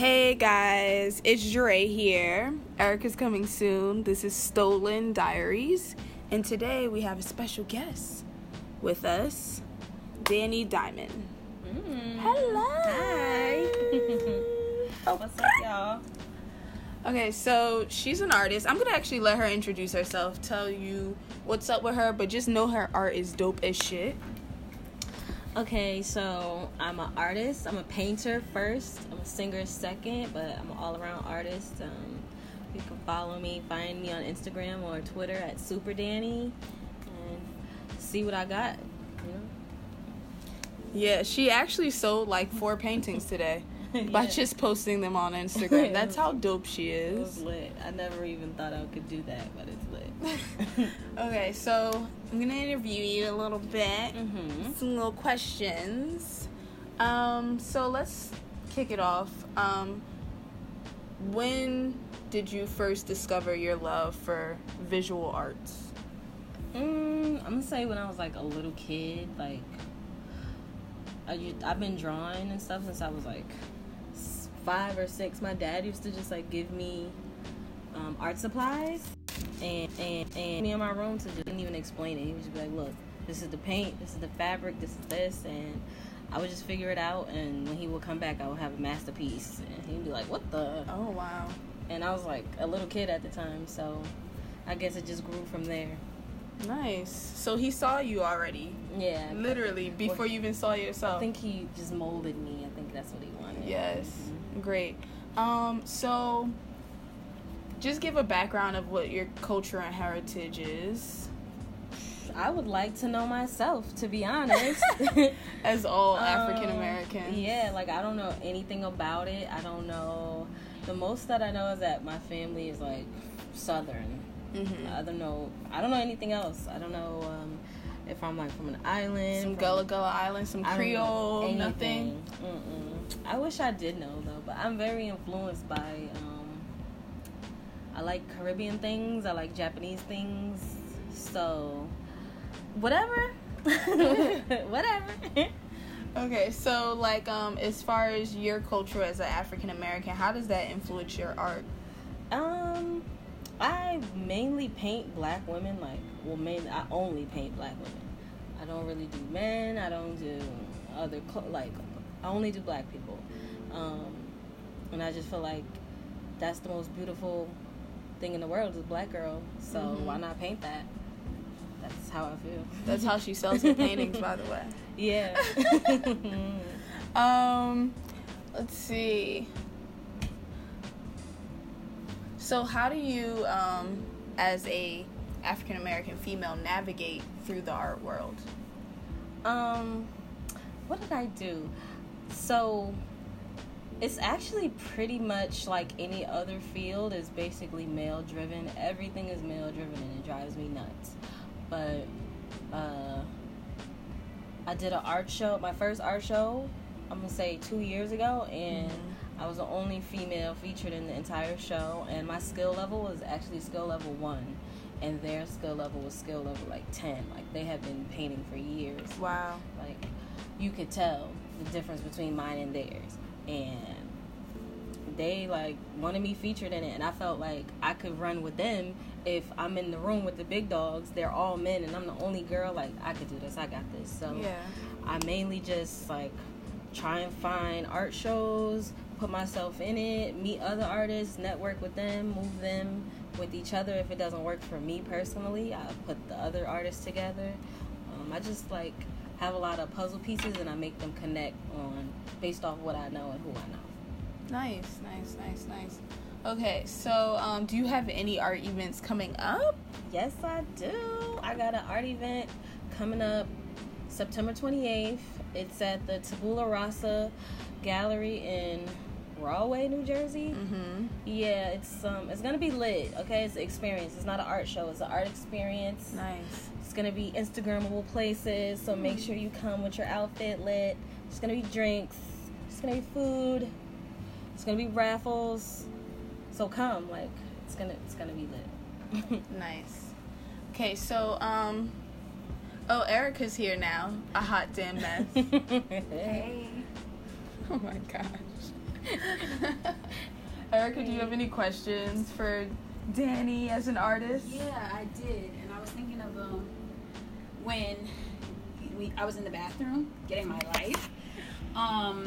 Hey guys, it's Dre here. Eric is coming soon. This is Stolen Diaries, and today we have a special guest with us, Danny Diamond. Mm. Hello. Hi. What's up, y'all? Okay, so she's an artist. I'm gonna actually let her introduce herself, tell you what's up with her, but just know her art is dope as shit. Okay, so I'm an artist. I'm a painter first. I'm a singer second, but I'm an all-around artist. Um, you can follow me, find me on Instagram or Twitter at Super Danny, and see what I got. You know? Yeah, she actually sold like four paintings today by just posting them on Instagram. That's how dope she It was is. lit. I never even thought I could do that, but it's lit. Okay, so I'm gonna interview you a little bit. mm-hmm. Some little questions. Um, so let's kick it off. Um, when did you first discover your love for visual arts? Mm, I'm gonna say when I was like a little kid, like I've been drawing and stuff since I was like five or six. My dad used to just like give me um, art supplies and and and me in my room to just didn't even explain it. He would just be like, "Look, this is the paint, this is the fabric, this is this," and I would just figure it out. And when he would come back, I would have a masterpiece, and he'd be like, "What the?" Oh wow. And I was like a little kid at the time, so I guess it just grew from there. Nice. So he saw you already, Yeah, literally before you even saw yourself. I think he just molded me. I think that's what he wanted. Yes. Mhm. Great. Um, so just give a background of what your culture and heritage is. I would like to know myself, to be honest. As all Um, African Americans. Yeah, like I don't know anything about it. I don't know. The most that I know is that my family is like Southern. hmm I don't know. I don't know anything else. I don't know um, if I'm like from an island. Some Gullah Gullah Island, some I don't know Creole, nothing. Mm-mm. I wish I did know though, but I'm very influenced by. Um, I like Caribbean things. I like Japanese things. So, whatever, whatever. Okay, so like um as far as your culture as an African American, how does that influence your art? um, I mainly paint black women. Like, well, mainly I only paint black women. I don't really do men. I don't do other cl- like. I only do black people. Um, and I just feel like that's the most beautiful thing in the world is a black girl. So Mhm. why not paint that? That's how I feel. That's how she sells her paintings, by the way. Yeah. Um, let's see. So, how do you, um, as a African American female, navigate through the art world? Um, what did I do? So, it's actually pretty much like any other field. is basically male driven. Everything is male driven, and it drives me nuts. But, uh, I did an art show. My first art show, I'm gonna say two years ago, and I was the only female featured in the entire show. And my skill level was actually skill level one, and their skill level was skill level like ten. Like they had been painting for years. Wow. Like you could tell the difference between mine and theirs, and they like wanted me featured in it, and I felt like I could run with them if I'm in the room with the big dogs. They're all men, and I'm the only girl. Like I could do this. I got this. So Yeah. I mainly just like try and find art shows, put myself in it, meet other artists, network with them, move them with each other. If it doesn't work for me personally, I put the other artists together. Um, I just like have a lot of puzzle pieces and I make them connect on based off what I know and who I know. Nice, nice, nice, nice. Okay, so um, do you have any art events coming up? Yes, I do. I got an art event coming up September 28th. It's at the Tabula Rasa Gallery in Rahway, New Jersey. Mm-hmm. Yeah, it's um, it's gonna be lit. Okay, it's an experience. It's not an art show. It's an art experience. Nice. It's gonna be Instagrammable places. So make sure you come with your outfit lit. It's gonna be drinks. It's gonna be food. It's gonna be raffles. So come, like it's gonna it's gonna be lit. Nice. Okay, so um, oh, Erica's here now. A hot damn mess. hey. oh my gosh. Erica, do you have any questions for Danny as an artist? Yeah, I did, and I was thinking of um, when we I was in the bathroom getting my life. Um,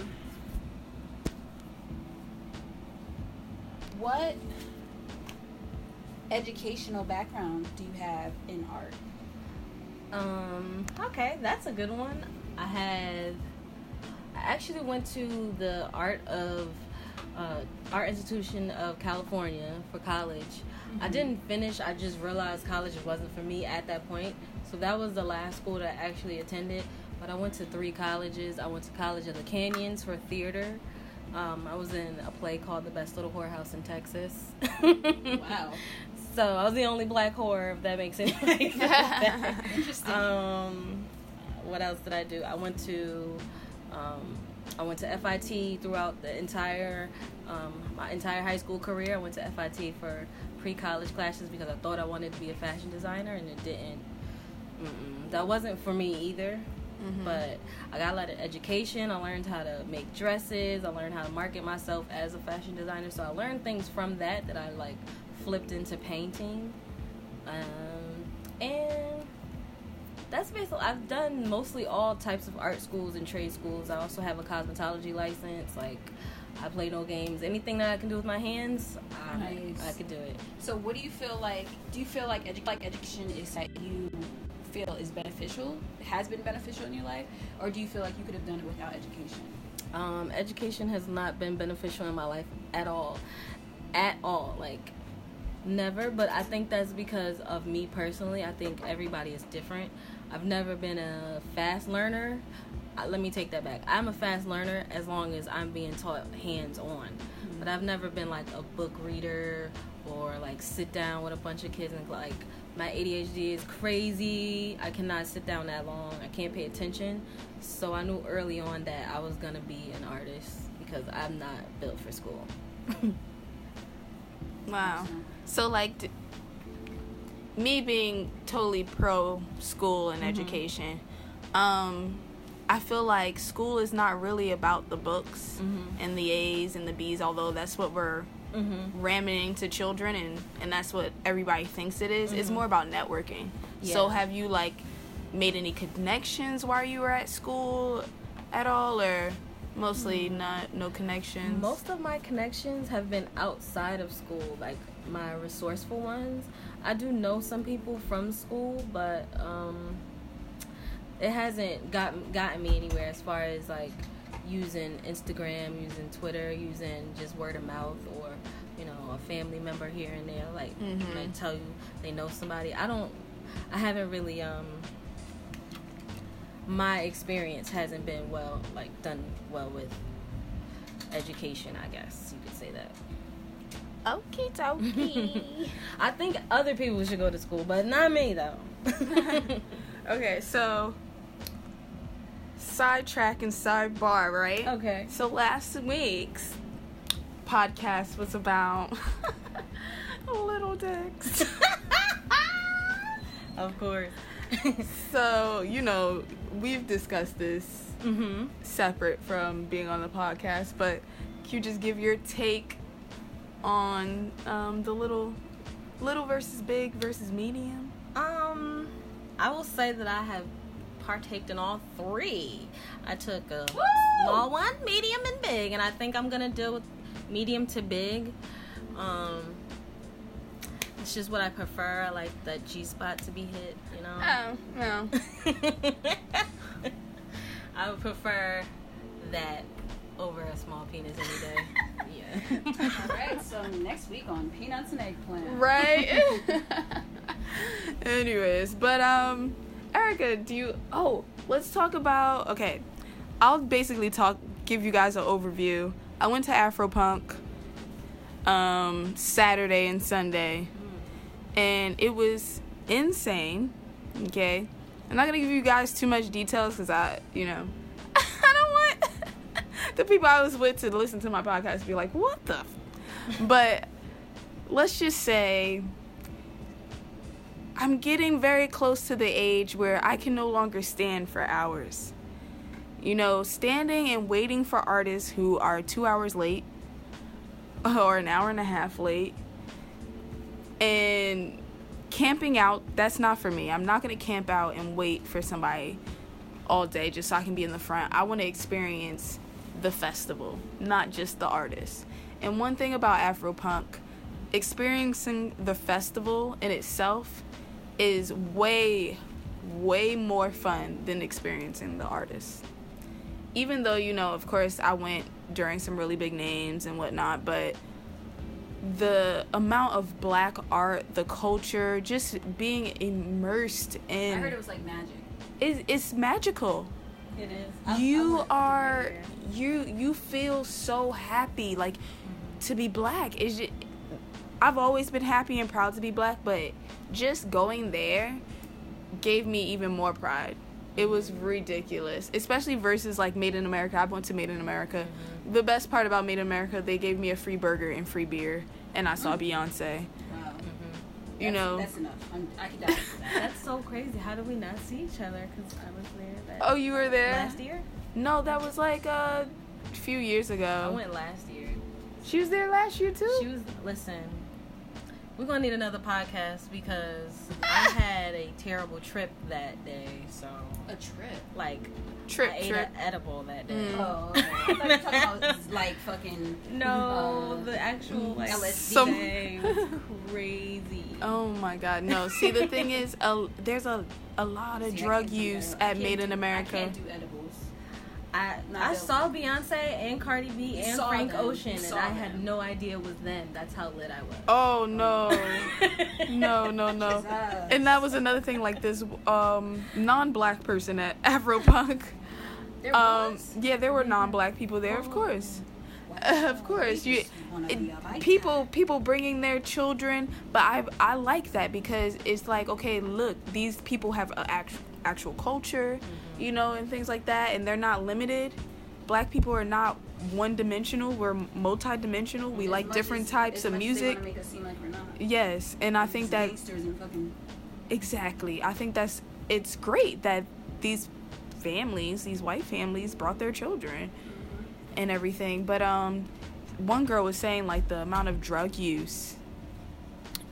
what educational background do you have in art? Um, okay, that's a good one. I have. I actually went to the art of uh, art institution of California for college. I didn't finish. I just realized college wasn't for me at that point. So that was the last school that I actually attended. But I went to three colleges. I went to College of the Canyons for theater. Um, I was in a play called The Best Little Whorehouse in Texas. Wow. So I was the only black whore, if that makes any sense. Interesting. Um, what else did I do? I went to um, I went to FIT throughout the entire um, my entire high school career. I went to FIT for pre-college classes because I thought I wanted to be a fashion designer, and it didn't. Mm-mm, that wasn't for me either. Mm-hmm. But I got a lot of education. I learned how to make dresses. I learned how to market myself as a fashion designer. So I learned things from that that I like flipped into painting. Um, and that's basically I've done mostly all types of art schools and trade schools. I also have a cosmetology license. Like I play no games. Anything that I can do with my hands, I, Nice. I could do it. So, what do you feel like? Do you feel like edu- like education is that you feel is beneficial, has been beneficial in your life, or do you feel like you could have done it without education? Um, education has not been beneficial in my life at all. At all. Like, never. But I think that's because of me personally. I think everybody is different. I've never been a fast learner. Uh, let me take that back. I'm a fast learner as long as I'm being taught hands on. But I've never been like a book reader or like sit down with a bunch of kids and like my ADHD is crazy. I cannot sit down that long. I can't pay attention. So I knew early on that I was gonna be an artist because I'm not built for school. Wow. So like me being totally pro school and education, um I feel like school is not really about the books Mhm. and the A's and the B's, although that's what we're Mm-hmm. ramming to children and and that's what everybody thinks it is. It's more about networking. So have you like made any connections while you were at school at all or mostly not no connections? Most of my connections have been outside of school, like my resourceful ones. I do know some people from school, but um, it hasn't gotten gotten me anywhere as far as like using Instagram, using Twitter, using just word of mouth, or you know a family member here and there. Like Mhm. they tell you they know somebody. I don't. I haven't really um. My experience hasn't been well, like done well with education. I guess you could say that. Okie dokie. I think other people should go to school, but not me though. okay, so sidetrack and sidebar, right? okay. So last week's podcast was about little dicks. Of course. so, you know, we've discussed this mhm. separate from being on the podcast, but can you just give your take on um, the little little versus big versus medium? Um, I will say that I have partaked in all three. I took a Woo! small one, medium, and big, and I think I'm gonna deal with medium to big. Um, it's just what I prefer. I like that G spot to be hit. You know. Oh, no. I would prefer that over a small penis any day. All right. So next week on Peanuts and Eggplant. right anyways but um erica do you oh let's talk about okay i'll basically talk give you guys an overview i went to afropunk um saturday and sunday and it was insane okay i'm not gonna give you guys too much details because i you know i don't want the people i was with to listen to my podcast be like what the but let's just say I'm getting very close to the age where I can no longer stand for hours. You know, standing and waiting for artists who are two hours late or an hour and a half late. And camping out, that's not for me. I'm not going to camp out and wait for somebody all day just so I can be in the front. I want to experience the festival, not just the artist. And one thing about Afropunk, experiencing the festival in itself is way, way more fun than experiencing the artist. Even though, you know, of course, I went during some really big names and whatnot, but the amount of black art, the culture, just being immersed in I heard it was like magic. it, it's magical. It is. I- I you want- are you you feel so happy like to be black is I've always been happy and proud to be black, but just going there gave me even more pride. It was ridiculous, especially versus like Made in America. I went to Made in America. Mm-hmm. The best part about Made in America, they gave me a free burger and free beer, and I saw Beyonce. Wow. You That's- know. That's enough. I'm, I can die. That's so crazy. How did we not see each other? Because I was there. That Oh, you were there? last year. No, that was like uh, a few years ago. I went last year. She was there last year too. She was. Listen, we're gonna need another podcast because I had a terrible trip that day. So A trip. like, Trip, I ate trip. an edible that day. Mm. Oh, okay. I thought you were talking about like fucking. No, Uh, the actual like LSD. Some- day was crazy. Oh my god, no. See, the thing is, uh, there's a, a lot of See, drug use at can't Made do- in America. I can't do edibles. I Not I dope. saw Beyonce and Cardi B and saw Frank them. Ocean, You and saw I had no idea it was them. That's how lit I was. Oh no. no, no, no. Jesus. And that was another thing, like this um, non-black person at Afropunk. There Um, was. yeah, there were non-black people there, of course. Wow. of course, you- it- be a white people people bringing their children but i i like that because it's like okay look these people have a actual actual culture you know and things like that and they're not limited. Black people are not one dimensional we're multi-dimensional we As like different as- types as of much as they music. make us seem like yes and i think that and exactly. I think that's it's great that these families these white families brought their children and everything but um one girl was saying like the amount of drug use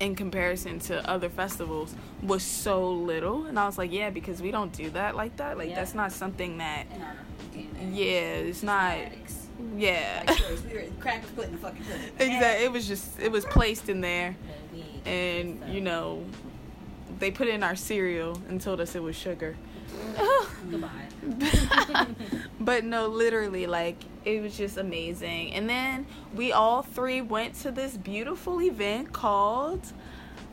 in comparison to other festivals was so little. And i was like yeah because we don't do that like that. Like Yeah. that's not something that and our fucking yeah it's not yeah. Like yours, we were crack was in the fucking hood. exactly it was just it was placed in there. And we- and so- you know they put in our cereal and told us it was sugar mm-hmm. goodbye. but no literally like it was just amazing. And then we all three went to this beautiful event called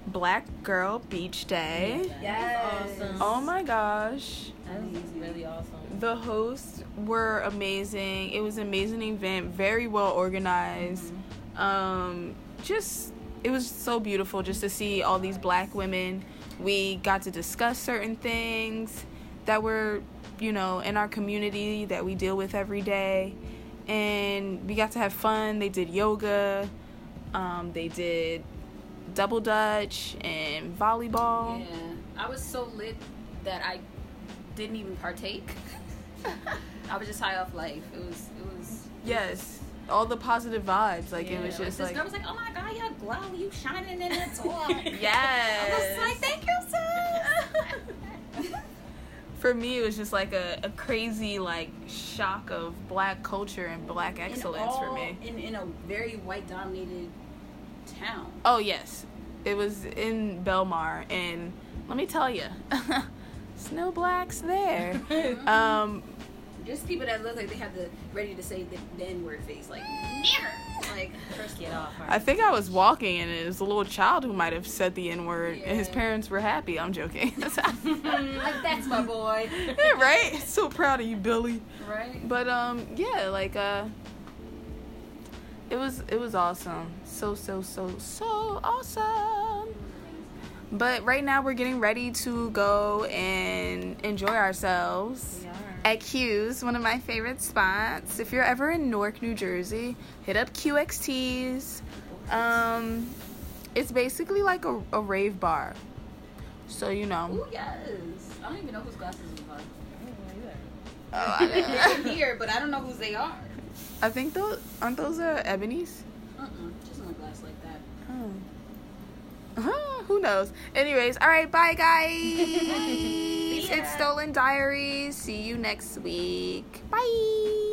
black girl beach day. Yes. Awesome. oh my gosh. That was really awesome. the hosts were amazing. It was an amazing event very well organized. Um just it was so beautiful just to see all these black women. We got to discuss certain things that were you know in our community that we deal with every day. And we got to have fun. They did yoga. Um, they did double dutch and volleyball. Yeah, I was so lit that I didn't even partake. I was just high off life. It was, it was. yes. All the positive vibes. Like it was just like, this like girl was like, "Oh my god, you glow, you shining in so I yes for me it was just like a, a crazy like shock of black culture and black excellence for me In in a very white dominated town. oh yes it was in belmar and let me tell you snow blacks there um Just people that look like they have the ready to say the, the N word face, like never. Like First, get off. i think i was walking and it was a little child who might have said the n-word and his parents were happy i'm joking like that's my boy, yeah, right so proud of you billy right? But um yeah, like uh it was it was awesome. So so so so awesome. But right now we're getting ready to go and enjoy ourselves at Q's, one of my favorite spots. If you're ever in Newark, New Jersey, hit up QXT's. Um it's basically like a, a rave bar. So you know. Ooh yes. I don't even know whose glasses are. Oh, I, They're here, but I don't know whose they are. I think those aren't those uh, Ebony's? Uh-uh. Just on a glass like that. Oh. Who knows? Anyways, all right, bye guys. it's Stolen Diaries. See you next week. Bye.